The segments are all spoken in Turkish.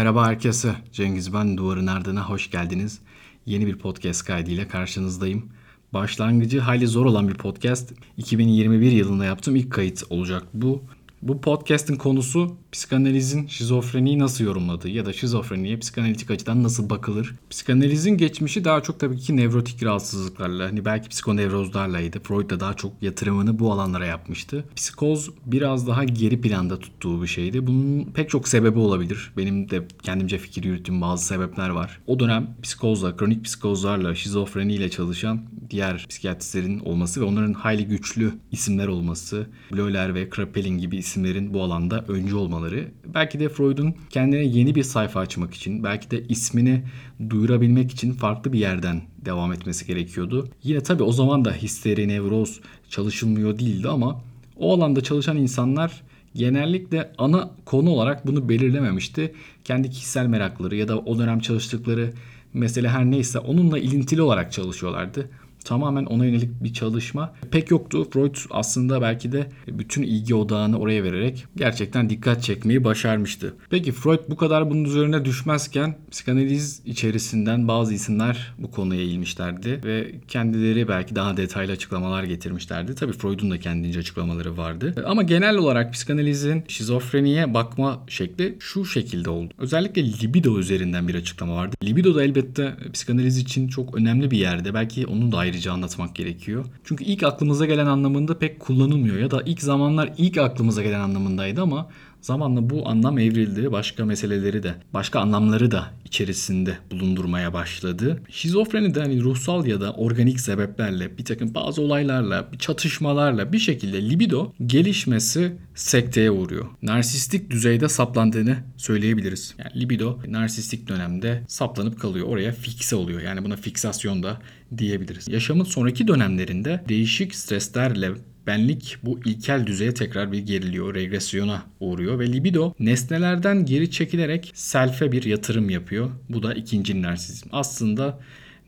Merhaba herkese. Cengiz ben Duvarın Ardına hoş geldiniz. Yeni bir podcast kaydıyla karşınızdayım. Başlangıcı hayli zor olan bir podcast. 2021 yılında yaptığım ilk kayıt olacak bu. Bu podcast'in konusu psikanalizin şizofreniyi nasıl yorumladığı ya da şizofreniye psikanalitik açıdan nasıl bakılır? Psikanalizin geçmişi daha çok tabii ki nevrotik rahatsızlıklarla, hani belki psikonevrozlarlaydı. Freud da daha çok yatırımını bu alanlara yapmıştı. Psikoz biraz daha geri planda tuttuğu bir şeydi. Bunun pek çok sebebi olabilir. Benim de kendimce fikir yürüttüğüm bazı sebepler var. O dönem psikozla, kronik psikozlarla, şizofreniyle çalışan diğer psikiyatristlerin olması ve onların hayli güçlü isimler olması, Bleuler ve Kraepelin gibi isimlerin bu alanda öncü olmaları, belki de Freud'un kendine yeni bir sayfa açmak için, belki de ismini duyurabilmek için farklı bir yerden devam etmesi gerekiyordu. Yine tabii o zaman da histeri, nevroz çalışılmıyor değildi ama o alanda çalışan insanlar genellikle ana konu olarak bunu belirlememişti. Kendi kişisel merakları ya da o dönem çalıştıkları mesele her neyse onunla ilintili olarak çalışıyorlardı tamamen ona yönelik bir çalışma pek yoktu. Freud aslında belki de bütün ilgi odağını oraya vererek gerçekten dikkat çekmeyi başarmıştı. Peki Freud bu kadar bunun üzerine düşmezken psikanaliz içerisinden bazı isimler bu konuya eğilmişlerdi ve kendileri belki daha detaylı açıklamalar getirmişlerdi. Tabii Freud'un da kendince açıklamaları vardı. Ama genel olarak psikanalizin şizofreniye bakma şekli şu şekilde oldu. Özellikle libido üzerinden bir açıklama vardı. Libido da elbette psikanaliz için çok önemli bir yerde. Belki onun da ayrıca anlatmak gerekiyor. Çünkü ilk aklımıza gelen anlamında pek kullanılmıyor ya da ilk zamanlar ilk aklımıza gelen anlamındaydı ama Zamanla bu anlam evrildi. Başka meseleleri de, başka anlamları da içerisinde bulundurmaya başladı. Şizofreni de hani ruhsal ya da organik sebeplerle, bir takım bazı olaylarla, çatışmalarla bir şekilde libido gelişmesi sekteye uğruyor. Narsistik düzeyde saplandığını söyleyebiliriz. Yani libido narsistik dönemde saplanıp kalıyor. Oraya fikse oluyor. Yani buna fiksasyon da diyebiliriz. Yaşamın sonraki dönemlerinde değişik streslerle benlik bu ilkel düzeye tekrar bir geriliyor, regresyona uğruyor ve libido nesnelerden geri çekilerek selfe bir yatırım yapıyor. Bu da ikinci narsizm. Aslında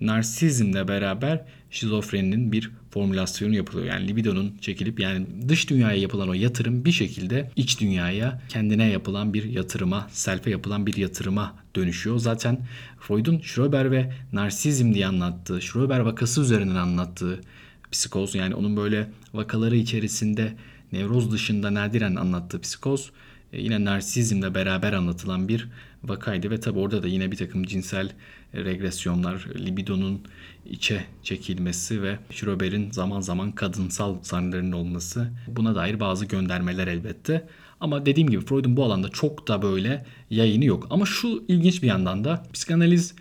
narsizmle beraber şizofreninin bir formülasyonu yapılıyor. Yani libidonun çekilip yani dış dünyaya yapılan o yatırım bir şekilde iç dünyaya kendine yapılan bir yatırıma, selfe yapılan bir yatırıma dönüşüyor. Zaten Freud'un Schrober ve narsizm diye anlattığı, Schrober vakası üzerinden anlattığı psikoz yani onun böyle vakaları içerisinde nevroz dışında nadiren anlattığı psikoz e, yine narsizmle beraber anlatılan bir vakaydı ve tabi orada da yine bir takım cinsel regresyonlar, libidonun içe çekilmesi ve Schrober'in zaman zaman kadınsal sanrılarının olması buna dair bazı göndermeler elbette. Ama dediğim gibi Freud'un bu alanda çok da böyle yayını yok. Ama şu ilginç bir yandan da psikanaliz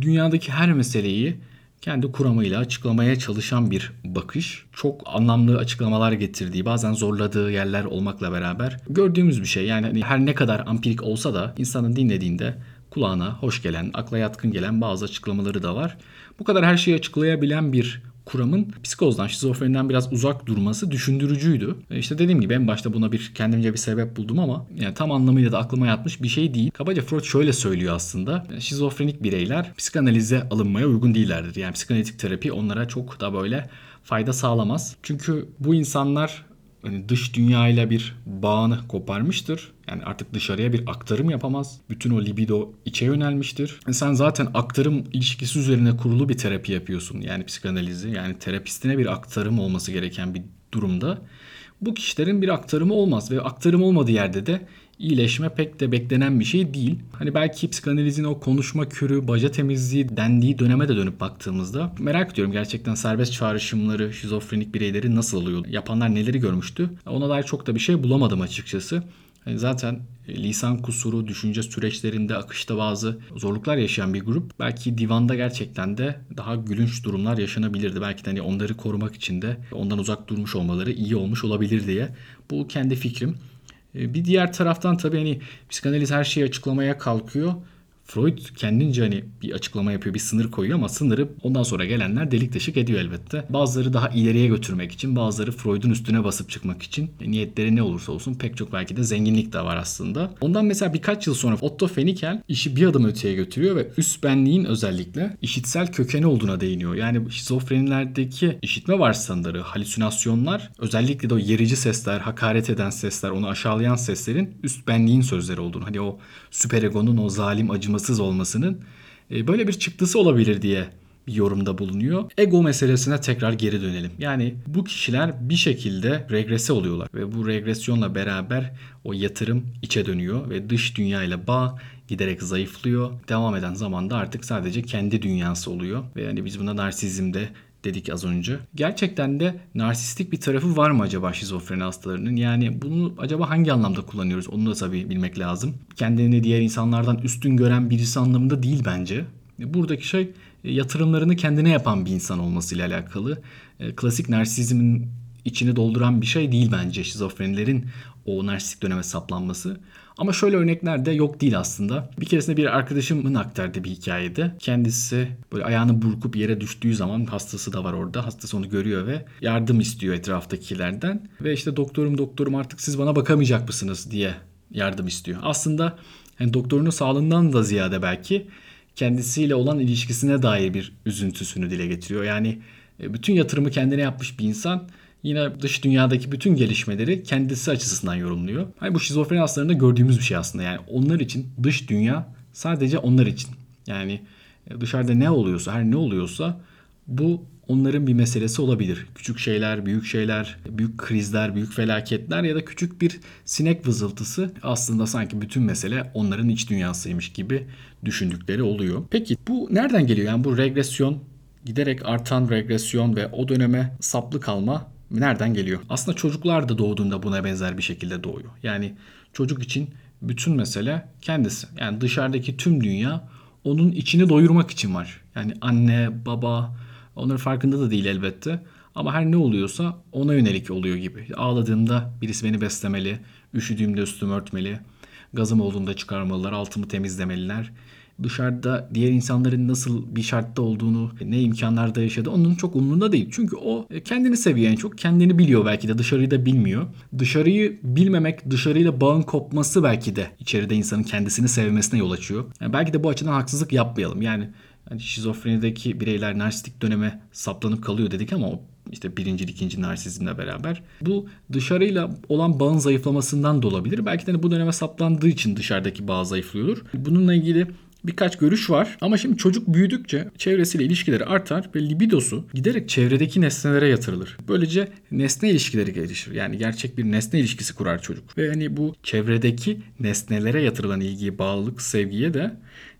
dünyadaki her meseleyi kendi kuramıyla açıklamaya çalışan bir bakış. Çok anlamlı açıklamalar getirdiği, bazen zorladığı yerler olmakla beraber gördüğümüz bir şey. Yani hani her ne kadar ampirik olsa da insanın dinlediğinde kulağına hoş gelen, akla yatkın gelen bazı açıklamaları da var. Bu kadar her şeyi açıklayabilen bir kuramın psikozdan, şizofreniden biraz uzak durması düşündürücüydü. E işte dediğim gibi en başta buna bir kendimce bir sebep buldum ama yani tam anlamıyla da aklıma yatmış bir şey değil. Kabaca Freud şöyle söylüyor aslında. Şizofrenik bireyler psikanalize alınmaya uygun değillerdir. Yani psikanalitik terapi onlara çok da böyle fayda sağlamaz. Çünkü bu insanlar hani dış dünyayla bir bağını koparmıştır. Yani artık dışarıya bir aktarım yapamaz. Bütün o libido içe yönelmiştir. E sen zaten aktarım ilişkisi üzerine kurulu bir terapi yapıyorsun. Yani psikanalizi yani terapistine bir aktarım olması gereken bir durumda. Bu kişilerin bir aktarımı olmaz ve aktarım olmadığı yerde de iyileşme pek de beklenen bir şey değil. Hani belki psikanalizin o konuşma kürü, baca temizliği dendiği döneme de dönüp baktığımızda merak ediyorum gerçekten serbest çağrışımları, şizofrenik bireyleri nasıl oluyor? Yapanlar neleri görmüştü? Ona dair çok da bir şey bulamadım açıkçası. Hani zaten lisan kusuru, düşünce süreçlerinde, akışta bazı zorluklar yaşayan bir grup. Belki divanda gerçekten de daha gülünç durumlar yaşanabilirdi. Belki de hani onları korumak için de ondan uzak durmuş olmaları iyi olmuş olabilir diye. Bu kendi fikrim. E, bir diğer taraftan tabii hani psikanaliz her şeyi açıklamaya kalkıyor. Freud kendince hani bir açıklama yapıyor, bir sınır koyuyor ama sınırı ondan sonra gelenler delik deşik ediyor elbette. Bazıları daha ileriye götürmek için, bazıları Freud'un üstüne basıp çıkmak için. E, niyetleri ne olursa olsun pek çok belki de zenginlik de var aslında. Ondan mesela birkaç yıl sonra Otto Fenikel işi bir adım öteye götürüyor ve üst benliğin özellikle işitsel kökeni olduğuna değiniyor. Yani şizofrenilerdeki işitme varsayımları, halüsinasyonlar özellikle de o yerici sesler, hakaret eden sesler, onu aşağılayan seslerin üst benliğin sözleri olduğunu. Hani o süperegonun o zalim acımasız olmasının e, böyle bir çıktısı olabilir diye bir yorumda bulunuyor. Ego meselesine tekrar geri dönelim. Yani bu kişiler bir şekilde regrese oluyorlar ve bu regresyonla beraber o yatırım içe dönüyor ve dış dünya ile bağ giderek zayıflıyor. Devam eden zamanda artık sadece kendi dünyası oluyor ve yani biz buna narsizmde dedik az önce. Gerçekten de narsistik bir tarafı var mı acaba şizofreni hastalarının? Yani bunu acaba hangi anlamda kullanıyoruz? Onu da tabii bilmek lazım. Kendini diğer insanlardan üstün gören birisi anlamında değil bence. Buradaki şey e, yatırımlarını kendine yapan bir insan olmasıyla alakalı. E, klasik narsizmin içini dolduran bir şey değil bence şizofrenilerin o narsistik döneme saplanması. Ama şöyle örnekler de yok değil aslında. Bir keresinde bir arkadaşımın aktardığı bir hikayede kendisi böyle ayağını burkup yere düştüğü zaman hastası da var orada. Hastası onu görüyor ve yardım istiyor etraftakilerden. Ve işte doktorum doktorum artık siz bana bakamayacak mısınız diye yardım istiyor. Aslında yani doktorunun sağlığından da ziyade belki kendisiyle olan ilişkisine dair bir üzüntüsünü dile getiriyor. Yani e, bütün yatırımı kendine yapmış bir insan yine dış dünyadaki bütün gelişmeleri kendisi açısından yorumluyor. Hani bu şizofreni hastalarında gördüğümüz bir şey aslında. Yani onlar için dış dünya sadece onlar için. Yani e, dışarıda ne oluyorsa, her ne oluyorsa bu onların bir meselesi olabilir. Küçük şeyler, büyük şeyler, büyük krizler, büyük felaketler ya da küçük bir sinek vızıltısı aslında sanki bütün mesele onların iç dünyasıymış gibi düşündükleri oluyor. Peki bu nereden geliyor? Yani bu regresyon, giderek artan regresyon ve o döneme saplı kalma nereden geliyor? Aslında çocuklar da doğduğunda buna benzer bir şekilde doğuyor. Yani çocuk için bütün mesele kendisi. Yani dışarıdaki tüm dünya onun içini doyurmak için var. Yani anne, baba, Onların farkında da değil elbette. Ama her ne oluyorsa ona yönelik oluyor gibi. Ağladığımda birisi beni beslemeli, üşüdüğümde üstümü örtmeli, gazım olduğunda çıkarmalılar, altımı temizlemeliler. Dışarıda diğer insanların nasıl bir şartta olduğunu, ne imkanlarda yaşadığı onun çok umurunda değil. Çünkü o kendini seviyor en çok. Kendini biliyor belki de dışarıyı da bilmiyor. Dışarıyı bilmemek, dışarıyla bağın kopması belki de içeride insanın kendisini sevmesine yol açıyor. Yani belki de bu açıdan haksızlık yapmayalım. Yani yani şizofrenideki bireyler narsistik döneme saplanıp kalıyor dedik ama o işte birinci, ikinci narsizmle beraber. Bu dışarıyla olan bağın zayıflamasından da olabilir. Belki de hani bu döneme saplandığı için dışarıdaki bağ zayıflıyordur. Bununla ilgili birkaç görüş var. Ama şimdi çocuk büyüdükçe çevresiyle ilişkileri artar ve libidosu giderek çevredeki nesnelere yatırılır. Böylece nesne ilişkileri gelişir. Yani gerçek bir nesne ilişkisi kurar çocuk. Ve hani bu çevredeki nesnelere yatırılan ilgiye, bağlılık, sevgiye de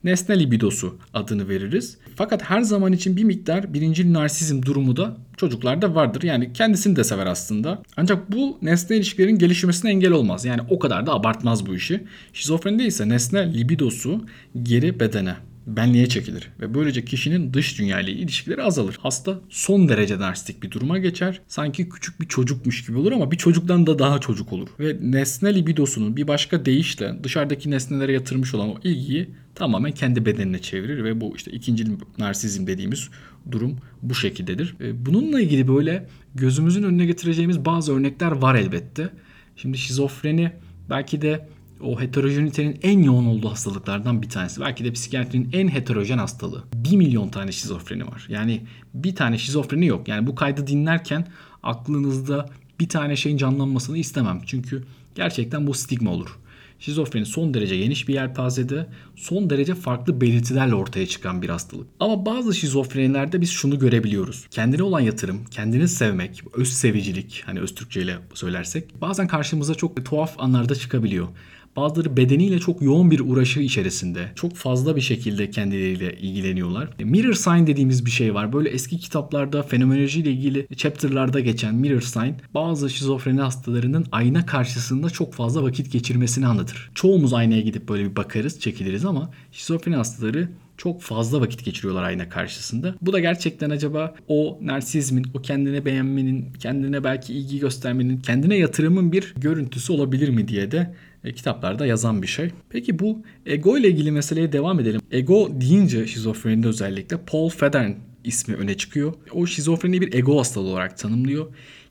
nesne libidosu adını veririz. Fakat her zaman için bir miktar birinci narsizm durumu da çocuklarda vardır. Yani kendisini de sever aslında. Ancak bu nesne ilişkilerin gelişmesine engel olmaz. Yani o kadar da abartmaz bu işi. Şizofrenide ise nesne libidosu geri bedene benliğe çekilir ve böylece kişinin dış dünya ile ilişkileri azalır. Hasta son derece narsistik bir duruma geçer. Sanki küçük bir çocukmuş gibi olur ama bir çocuktan da daha çocuk olur. Ve nesne libidosunun bir başka deyişle dışarıdaki nesnelere yatırmış olan o ilgiyi tamamen kendi bedenine çevirir ve bu işte ikinci narsizm dediğimiz durum bu şekildedir. E, bununla ilgili böyle gözümüzün önüne getireceğimiz bazı örnekler var elbette. Şimdi şizofreni belki de o heterojenitenin en yoğun olduğu hastalıklardan bir tanesi. Belki de psikiyatrinin en heterojen hastalığı. 1 milyon tane şizofreni var. Yani bir tane şizofreni yok. Yani bu kaydı dinlerken aklınızda bir tane şeyin canlanmasını istemem. Çünkü gerçekten bu stigma olur. Şizofreni son derece geniş bir yelpazede, son derece farklı belirtilerle ortaya çıkan bir hastalık. Ama bazı şizofrenilerde biz şunu görebiliyoruz. Kendine olan yatırım, kendini sevmek, öz sevicilik, hani öz Türkçe ile söylersek bazen karşımıza çok tuhaf anlarda çıkabiliyor. Bazıları bedeniyle çok yoğun bir uğraşı içerisinde. Çok fazla bir şekilde kendileriyle ilgileniyorlar. Mirror sign dediğimiz bir şey var. Böyle eski kitaplarda fenomenoloji ile ilgili chapter'larda geçen mirror sign bazı şizofreni hastalarının ayna karşısında çok fazla vakit geçirmesini anlatır. Çoğumuz aynaya gidip böyle bir bakarız, çekiliriz ama şizofreni hastaları çok fazla vakit geçiriyorlar ayna karşısında. Bu da gerçekten acaba o narsizmin, o kendine beğenmenin, kendine belki ilgi göstermenin, kendine yatırımın bir görüntüsü olabilir mi diye de kitaplarda yazan bir şey. Peki bu ego ile ilgili meseleye devam edelim. Ego deyince şizofrenide özellikle Paul Federn ismi öne çıkıyor. O şizofreni bir ego hastalığı olarak tanımlıyor.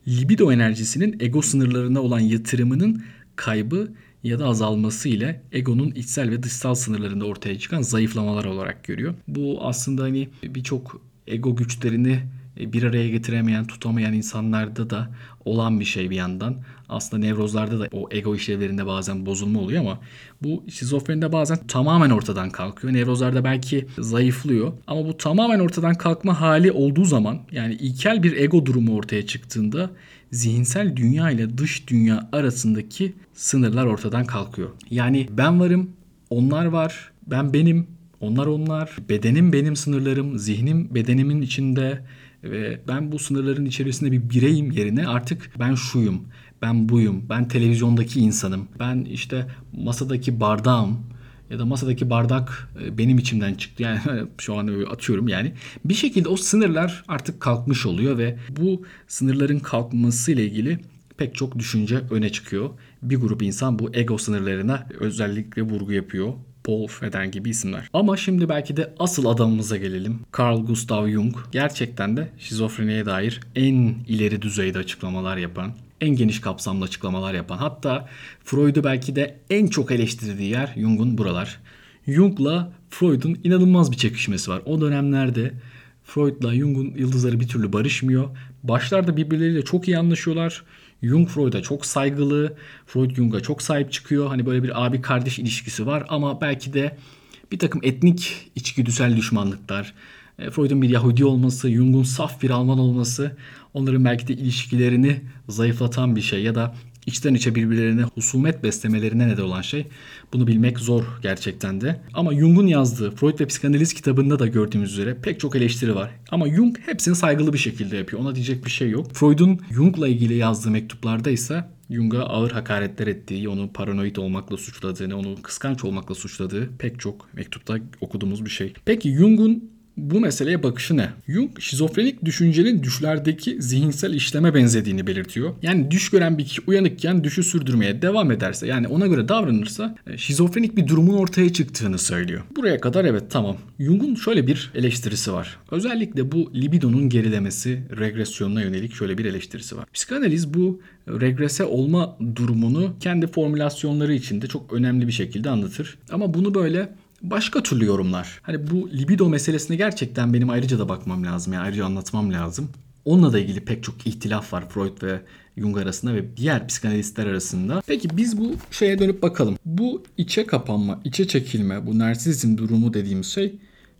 Libido enerjisinin ego sınırlarına olan yatırımının kaybı ya da azalması ile egonun içsel ve dışsal sınırlarında ortaya çıkan zayıflamalar olarak görüyor. Bu aslında hani birçok ego güçlerini e, bir araya getiremeyen, tutamayan insanlarda da olan bir şey bir yandan. Aslında nevrozlarda da o ego işlevlerinde bazen bozulma oluyor ama bu şizofrenide bazen tamamen ortadan kalkıyor. Nevrozlarda belki zayıflıyor ama bu tamamen ortadan kalkma hali olduğu zaman yani ilkel bir ego durumu ortaya çıktığında zihinsel dünya ile dış dünya arasındaki sınırlar ortadan kalkıyor. Yani ben varım, onlar var, ben benim, onlar onlar, bedenim benim sınırlarım, zihnim bedenimin içinde, ve ben bu sınırların içerisinde bir bireyim yerine artık ben şuyum, ben buyum, ben televizyondaki insanım, ben işte masadaki bardağım ya da masadaki bardak e, benim içimden çıktı. Yani şu an atıyorum yani. Bir şekilde o sınırlar artık kalkmış oluyor ve bu sınırların kalkması ile ilgili pek çok düşünce öne çıkıyor. Bir grup insan bu ego sınırlarına özellikle vurgu yapıyor. Paul Federn gibi isimler. Ama şimdi belki de asıl adamımıza gelelim. Carl Gustav Jung gerçekten de şizofreniye dair en ileri düzeyde açıklamalar yapan, en geniş kapsamlı açıklamalar yapan hatta Freud'u belki de en çok eleştirdiği yer Jung'un buralar. Jung'la Freud'un inanılmaz bir çekişmesi var. O dönemlerde Freud'la Jung'un yıldızları bir türlü barışmıyor. Başlarda birbirleriyle çok iyi anlaşıyorlar. Jung Freud'a çok saygılı. Freud Jung'a çok sahip çıkıyor. Hani böyle bir abi kardeş ilişkisi var ama belki de bir takım etnik içgüdüsel düşmanlıklar, e, Freud'un bir Yahudi olması, Jung'un saf bir Alman olması onların belki de ilişkilerini zayıflatan bir şey ya da içten içe birbirlerine husumet beslemelerine neden olan şey. Bunu bilmek zor gerçekten de. Ama Jung'un yazdığı Freud ve Psikanaliz kitabında da gördüğümüz üzere pek çok eleştiri var. Ama Jung hepsini saygılı bir şekilde yapıyor. Ona diyecek bir şey yok. Freud'un Jung'la ilgili yazdığı mektuplarda ise Jung'a ağır hakaretler ettiği, onu paranoid olmakla suçladığını, onu kıskanç olmakla suçladığı pek çok mektupta okuduğumuz bir şey. Peki Jung'un bu meseleye bakışı ne? Jung şizofrenik düşüncenin düşlerdeki zihinsel işleme benzediğini belirtiyor. Yani düş gören bir kişi uyanıkken düşü sürdürmeye devam ederse yani ona göre davranırsa e, şizofrenik bir durumun ortaya çıktığını söylüyor. Buraya kadar evet tamam. Jung'un şöyle bir eleştirisi var. Özellikle bu libidonun gerilemesi, regresyonuna yönelik şöyle bir eleştirisi var. Psikanaliz bu regrese olma durumunu kendi formülasyonları içinde çok önemli bir şekilde anlatır. Ama bunu böyle başka türlü yorumlar. Hani bu libido meselesine gerçekten benim ayrıca da bakmam lazım. Yani ayrıca anlatmam lazım. Onunla da ilgili pek çok ihtilaf var Freud ve Jung arasında ve diğer psikanalistler arasında. Peki biz bu şeye dönüp bakalım. Bu içe kapanma, içe çekilme, bu narsizm durumu dediğimiz şey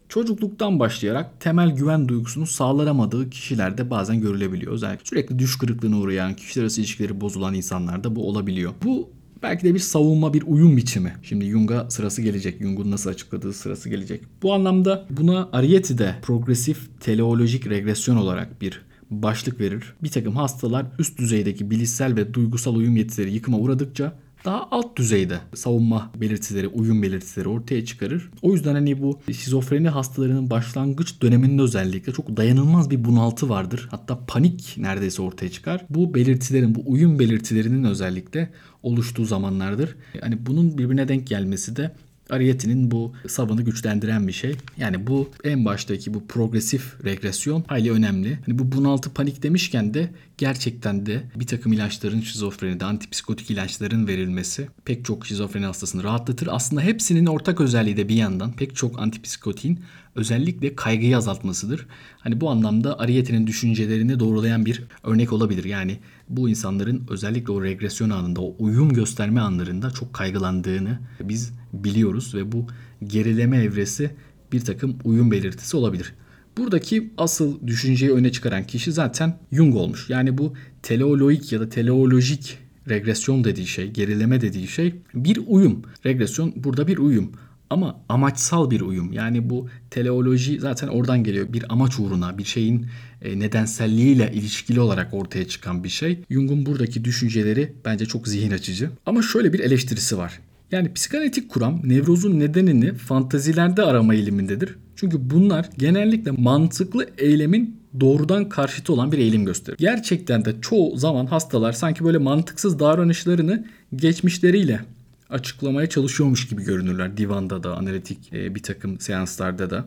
çocukluktan başlayarak temel güven duygusunu sağlanamadığı kişilerde bazen görülebiliyor. Özellikle sürekli düş kırıklığına uğrayan, kişiler arası ilişkileri bozulan insanlarda bu olabiliyor. Bu Belki de bir savunma, bir uyum biçimi. Şimdi Jung'a sırası gelecek. Jung'un nasıl açıkladığı sırası gelecek. Bu anlamda buna Arieti'de progresif teleolojik regresyon olarak bir başlık verir. Bir takım hastalar üst düzeydeki bilişsel ve duygusal uyum yetileri yıkıma uğradıkça daha alt düzeyde savunma belirtileri, uyum belirtileri ortaya çıkarır. O yüzden hani bu şizofreni hastalarının başlangıç döneminde özellikle çok dayanılmaz bir bunaltı vardır. Hatta panik neredeyse ortaya çıkar. Bu belirtilerin, bu uyum belirtilerinin özellikle oluştuğu zamanlardır. Yani bunun birbirine denk gelmesi de Arieti'nin bu savını güçlendiren bir şey. Yani bu en baştaki bu progresif regresyon hayli önemli. Hani bu bunaltı panik demişken de gerçekten de bir takım ilaçların şizofrenide antipsikotik ilaçların verilmesi pek çok şizofreni hastasını rahatlatır. Aslında hepsinin ortak özelliği de bir yandan pek çok antipsikotin özellikle kaygıyı azaltmasıdır. Hani bu anlamda Arieti'nin düşüncelerini doğrulayan bir örnek olabilir. Yani bu insanların özellikle o regresyon anında, o uyum gösterme anlarında çok kaygılandığını biz biliyoruz ve bu gerileme evresi bir takım uyum belirtisi olabilir. Buradaki asıl düşünceyi öne çıkaran kişi zaten Jung olmuş. Yani bu teleoloik ya da teleolojik regresyon dediği şey, gerileme dediği şey bir uyum. Regresyon burada bir uyum. Ama amaçsal bir uyum. Yani bu teleoloji zaten oradan geliyor. Bir amaç uğruna, bir şeyin e, nedenselliğiyle ilişkili olarak ortaya çıkan bir şey. Jung'un buradaki düşünceleri bence çok zihin açıcı. Ama şöyle bir eleştirisi var. Yani psikanalitik kuram nevrozun nedenini fantazilerde arama eğilimindedir. Çünkü bunlar genellikle mantıklı eylemin doğrudan karşıtı olan bir eğilim gösterir. Gerçekten de çoğu zaman hastalar sanki böyle mantıksız davranışlarını geçmişleriyle açıklamaya çalışıyormuş gibi görünürler divanda da, analitik e, bir takım seanslarda da.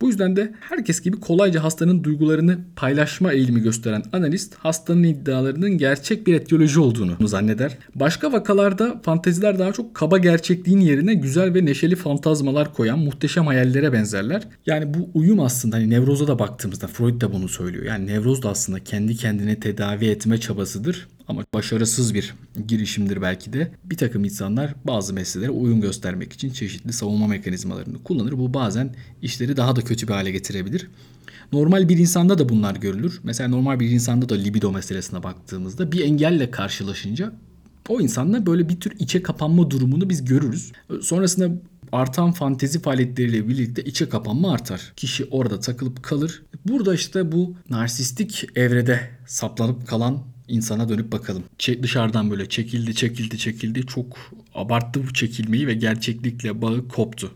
Bu yüzden de herkes gibi kolayca hastanın duygularını paylaşma eğilimi gösteren analist hastanın iddialarının gerçek bir etiyoloji olduğunu zanneder. Başka vakalarda fanteziler daha çok kaba gerçekliğin yerine güzel ve neşeli fantazmalar koyan muhteşem hayallere benzerler. Yani bu uyum aslında hani nevroza da baktığımızda Freud da bunu söylüyor. Yani nevroz da aslında kendi kendine tedavi etme çabasıdır ama başarısız bir girişimdir belki de. Bir takım insanlar bazı meselelere uyum göstermek için çeşitli savunma mekanizmalarını kullanır. Bu bazen işleri daha da kötü bir hale getirebilir. Normal bir insanda da bunlar görülür. Mesela normal bir insanda da libido meselesine baktığımızda bir engelle karşılaşınca o insanda böyle bir tür içe kapanma durumunu biz görürüz. Sonrasında artan fantezi faaliyetleriyle birlikte içe kapanma artar. Kişi orada takılıp kalır. Burada işte bu narsistik evrede saplanıp kalan insana dönüp bakalım. Dışarıdan böyle çekildi, çekildi, çekildi. Çok abarttı bu çekilmeyi ve gerçeklikle bağı koptu.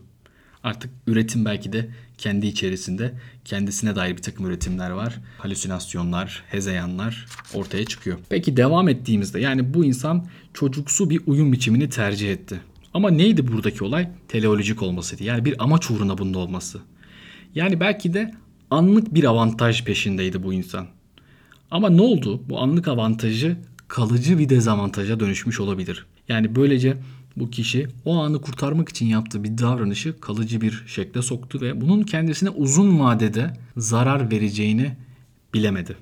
Artık üretim belki de kendi içerisinde kendisine dair bir takım üretimler var. Halüsinasyonlar, hezeyanlar ortaya çıkıyor. Peki devam ettiğimizde yani bu insan çocuksu bir uyum biçimini tercih etti. Ama neydi buradaki olay? Teleolojik olmasıydı. Yani bir amaç uğruna bunda olması. Yani belki de anlık bir avantaj peşindeydi bu insan. Ama ne oldu? Bu anlık avantajı kalıcı bir dezavantaja dönüşmüş olabilir. Yani böylece bu kişi o anı kurtarmak için yaptığı bir davranışı kalıcı bir şekle soktu ve bunun kendisine uzun vadede zarar vereceğini bilemedi.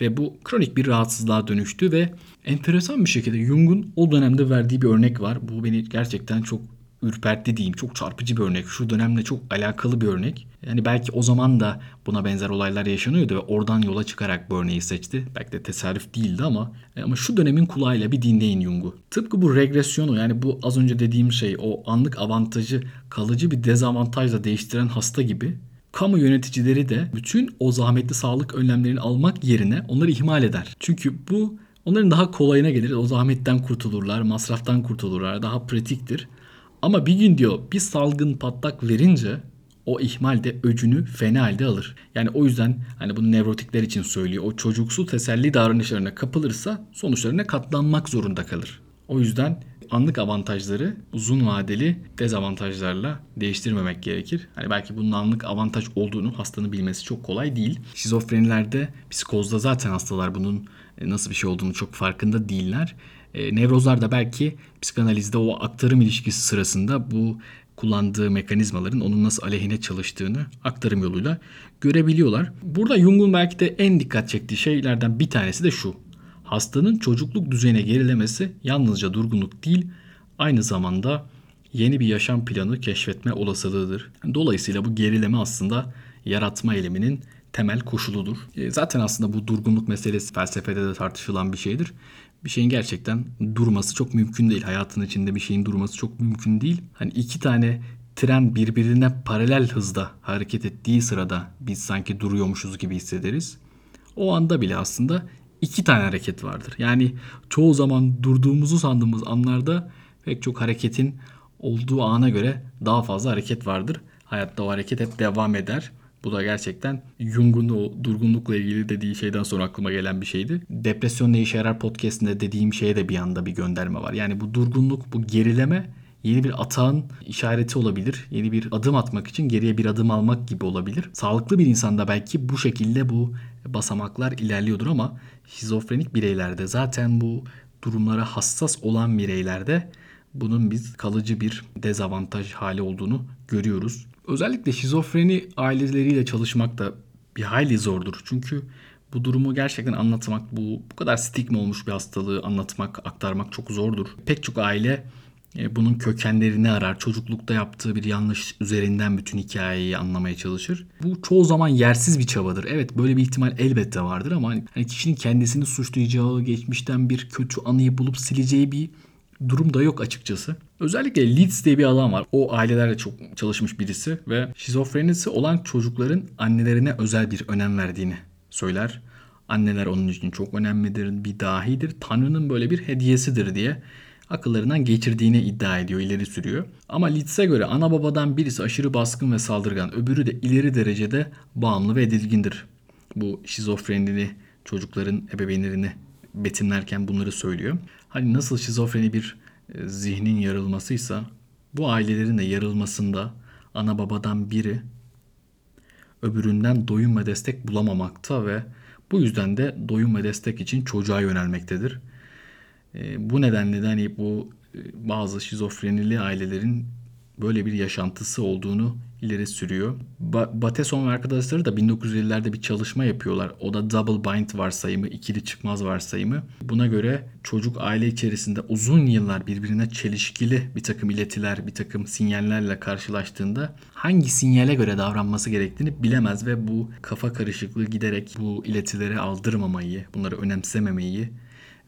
Ve bu kronik bir rahatsızlığa dönüştü ve enteresan bir şekilde Jung'un o dönemde verdiği bir örnek var. Bu beni gerçekten çok ürpertti diyeyim. Çok çarpıcı bir örnek. Şu dönemle çok alakalı bir örnek. Yani belki o zaman da buna benzer olaylar yaşanıyordu ve oradan yola çıkarak bu örneği seçti. Belki de tesadüf değildi ama e, ama şu dönemin kulağıyla bir dinleyin Jung'u. Tıpkı bu regresyonu yani bu az önce dediğim şey o anlık avantajı kalıcı bir dezavantajla değiştiren hasta gibi kamu yöneticileri de bütün o zahmetli sağlık önlemlerini almak yerine onları ihmal eder. Çünkü bu onların daha kolayına gelir. O zahmetten kurtulurlar, masraftan kurtulurlar. Daha pratiktir. Ama bir gün diyor bir salgın patlak verince o ihmal de öcünü fena halde alır. Yani o yüzden hani bunu nevrotikler için söylüyor. O çocuksu teselli davranışlarına kapılırsa sonuçlarına katlanmak zorunda kalır. O yüzden anlık avantajları uzun vadeli dezavantajlarla değiştirmemek gerekir. Hani belki bunun anlık avantaj olduğunu hastanın bilmesi çok kolay değil. Şizofrenilerde, psikozda zaten hastalar bunun e, nasıl bir şey olduğunu çok farkında değiller. E, nevrozlar belki psikanalizde o aktarım ilişkisi sırasında bu kullandığı mekanizmaların onun nasıl aleyhine çalıştığını aktarım yoluyla görebiliyorlar. Burada Jung'un belki de en dikkat çektiği şeylerden bir tanesi de şu. Hastanın çocukluk düzeyine gerilemesi yalnızca durgunluk değil, aynı zamanda yeni bir yaşam planı keşfetme olasılığıdır. Dolayısıyla bu gerileme aslında yaratma eyleminin temel koşuludur. E, zaten aslında bu durgunluk meselesi felsefede de tartışılan bir şeydir bir şeyin gerçekten durması çok mümkün değil. Hayatın içinde bir şeyin durması çok mümkün değil. Hani iki tane tren birbirine paralel hızda hareket ettiği sırada biz sanki duruyormuşuz gibi hissederiz. O anda bile aslında iki tane hareket vardır. Yani çoğu zaman durduğumuzu sandığımız anlarda pek çok hareketin olduğu ana göre daha fazla hareket vardır. Hayatta o hareket hep devam eder. Bu da gerçekten Jung'un o durgunlukla ilgili dediği şeyden sonra aklıma gelen bir şeydi. Depresyon ne işe yarar podcastinde dediğim şeye de bir anda bir gönderme var. Yani bu durgunluk, bu gerileme yeni bir atağın işareti olabilir. Yeni bir adım atmak için geriye bir adım almak gibi olabilir. Sağlıklı bir insanda belki bu şekilde bu basamaklar ilerliyordur ama şizofrenik bireylerde zaten bu durumlara hassas olan bireylerde bunun biz kalıcı bir dezavantaj hali olduğunu görüyoruz. Özellikle şizofreni aileleriyle çalışmak da bir hayli zordur. Çünkü bu durumu gerçekten anlatmak, bu bu kadar stigma olmuş bir hastalığı anlatmak, aktarmak çok zordur. Pek çok aile e, bunun kökenlerini arar. Çocuklukta yaptığı bir yanlış üzerinden bütün hikayeyi anlamaya çalışır. Bu çoğu zaman yersiz bir çabadır. Evet böyle bir ihtimal elbette vardır ama hani kişinin kendisini suçlayacağı, geçmişten bir kötü anıyı bulup sileceği bir durum da yok açıkçası. Özellikle Leeds diye bir adam var. O ailelerle çok çalışmış birisi ve şizofrenisi olan çocukların annelerine özel bir önem verdiğini söyler. Anneler onun için çok önemlidir, bir dahidir, Tanrı'nın böyle bir hediyesidir diye akıllarından geçirdiğini iddia ediyor, ileri sürüyor. Ama Leeds'e göre ana babadan birisi aşırı baskın ve saldırgan, öbürü de ileri derecede bağımlı ve edilgindir. Bu şizofrenili çocukların ebeveynlerini betimlerken bunları söylüyor. Hani nasıl şizofreni bir e, zihnin yarılmasıysa bu ailelerin de yarılmasında ana babadan biri öbüründen doyum ve destek bulamamakta ve bu yüzden de doyum ve destek için çocuğa yönelmektedir. E, bu nedenle de hani bu e, bazı şizofrenili ailelerin böyle bir yaşantısı olduğunu ileri sürüyor. Ba- Bateson ve arkadaşları da 1950'lerde bir çalışma yapıyorlar. O da double bind varsayımı, ikili çıkmaz varsayımı. Buna göre çocuk aile içerisinde uzun yıllar birbirine çelişkili bir takım iletiler, bir takım sinyallerle karşılaştığında hangi sinyale göre davranması gerektiğini bilemez ve bu kafa karışıklığı giderek bu iletileri aldırmamayı, bunları önemsememeyi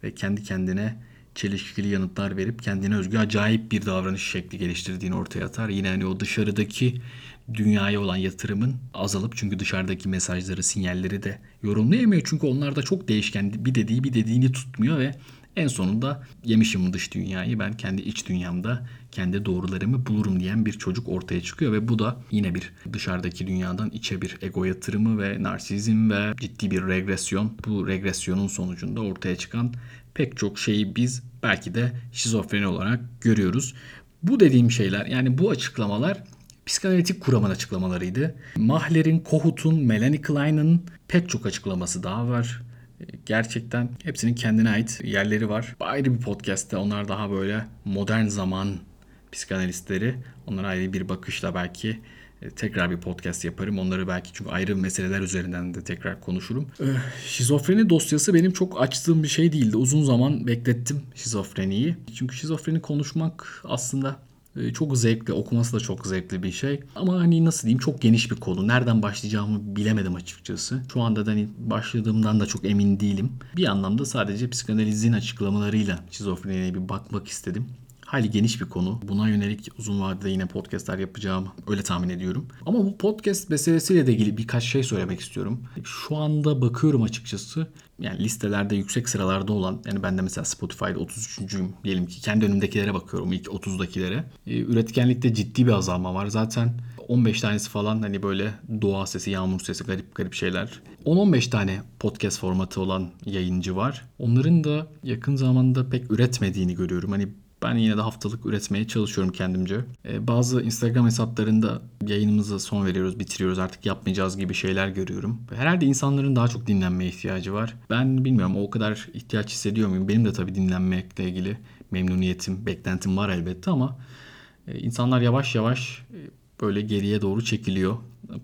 ve kendi kendine çelişkili yanıtlar verip kendine özgü acayip bir davranış şekli geliştirdiğini ortaya atar. Yine hani o dışarıdaki dünyaya olan yatırımın azalıp çünkü dışarıdaki mesajları, sinyalleri de yorumlayamıyor. Çünkü onlar da çok değişken. Bir dediği bir dediğini tutmuyor ve en sonunda yemişim dış dünyayı ben kendi iç dünyamda kendi doğrularımı bulurum diyen bir çocuk ortaya çıkıyor ve bu da yine bir dışarıdaki dünyadan içe bir ego yatırımı ve narsizm ve ciddi bir regresyon. Bu regresyonun sonucunda ortaya çıkan pek çok şeyi biz belki de şizofreni olarak görüyoruz. Bu dediğim şeyler yani bu açıklamalar psikanalitik kuramın açıklamalarıydı. Mahler'in, Kohut'un, Melanie Klein'ın pek çok açıklaması daha var. Gerçekten hepsinin kendine ait yerleri var. Ayrı bir podcast'te onlar daha böyle modern zaman psikanalistleri. Onlara ayrı bir bakışla belki e, tekrar bir podcast yaparım. Onları belki çünkü ayrı meseleler üzerinden de tekrar konuşurum. Ee, şizofreni dosyası benim çok açtığım bir şey değildi. Uzun zaman beklettim şizofreniyi. Çünkü şizofreni konuşmak aslında çok zevkli, okuması da çok zevkli bir şey. Ama hani nasıl diyeyim çok geniş bir konu. Nereden başlayacağımı bilemedim açıkçası. Şu anda da hani başladığımdan da çok emin değilim. Bir anlamda sadece psikanalizin açıklamalarıyla şizofreniye bir bakmak istedim. Hayli geniş bir konu. Buna yönelik uzun vadede yine podcastler yapacağım. Öyle tahmin ediyorum. Ama bu podcast meselesiyle de ilgili birkaç şey söylemek istiyorum. Şu anda bakıyorum açıkçası. Yani listelerde yüksek sıralarda olan yani ben de mesela Spotify'da 33.'üyüm diyelim ki kendi önümdekilere bakıyorum ilk 30'dakilere. Ee, üretkenlikte ciddi bir azalma var. Zaten 15 tanesi falan hani böyle doğa sesi, yağmur sesi garip garip şeyler. 10-15 tane podcast formatı olan yayıncı var. Onların da yakın zamanda pek üretmediğini görüyorum. Hani ben yine de haftalık üretmeye çalışıyorum kendimce. Ee, bazı Instagram hesaplarında yayınımızı son veriyoruz, bitiriyoruz artık yapmayacağız gibi şeyler görüyorum. Herhalde insanların daha çok dinlenmeye ihtiyacı var. Ben bilmiyorum o kadar ihtiyaç hissediyor muyum? Benim de tabii dinlenmekle ilgili memnuniyetim, beklentim var elbette ama e, insanlar yavaş yavaş e, böyle geriye doğru çekiliyor.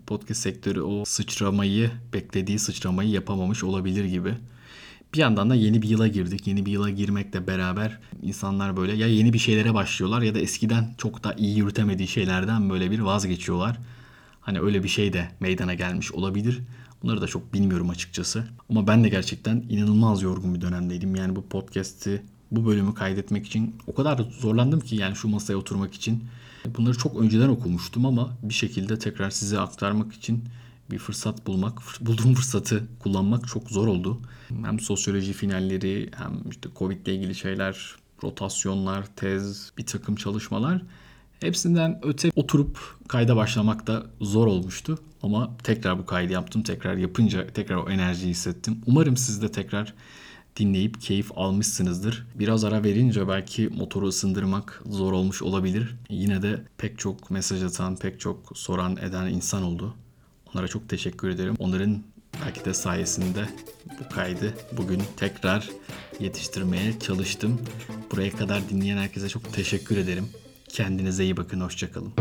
Podcast sektörü o sıçramayı, beklediği sıçramayı yapamamış olabilir gibi. Bir yandan da yeni bir yıla girdik. Yeni bir yıla girmekle beraber insanlar böyle ya yeni bir şeylere başlıyorlar ya da eskiden çok da iyi yürütemediği şeylerden böyle bir vazgeçiyorlar. Hani öyle bir şey de meydana gelmiş olabilir. Bunları da çok bilmiyorum açıkçası. Ama ben de gerçekten inanılmaz yorgun bir dönemdeydim. Yani bu podcast'i, bu bölümü kaydetmek için o kadar zorlandım ki yani şu masaya oturmak için. Bunları çok önceden okumuştum ama bir şekilde tekrar size aktarmak için bir fırsat bulmak, bulduğum fırsatı kullanmak çok zor oldu. Hem sosyoloji finalleri hem işte Covid ile ilgili şeyler, rotasyonlar, tez, bir takım çalışmalar. Hepsinden öte oturup kayda başlamak da zor olmuştu. Ama tekrar bu kaydı yaptım. Tekrar yapınca tekrar o enerjiyi hissettim. Umarım siz de tekrar dinleyip keyif almışsınızdır. Biraz ara verince belki motoru ısındırmak zor olmuş olabilir. Yine de pek çok mesaj atan, pek çok soran eden insan oldu. Onlara çok teşekkür ederim. Onların belki de sayesinde bu kaydı bugün tekrar yetiştirmeye çalıştım. Buraya kadar dinleyen herkese çok teşekkür ederim. Kendinize iyi bakın, hoşçakalın.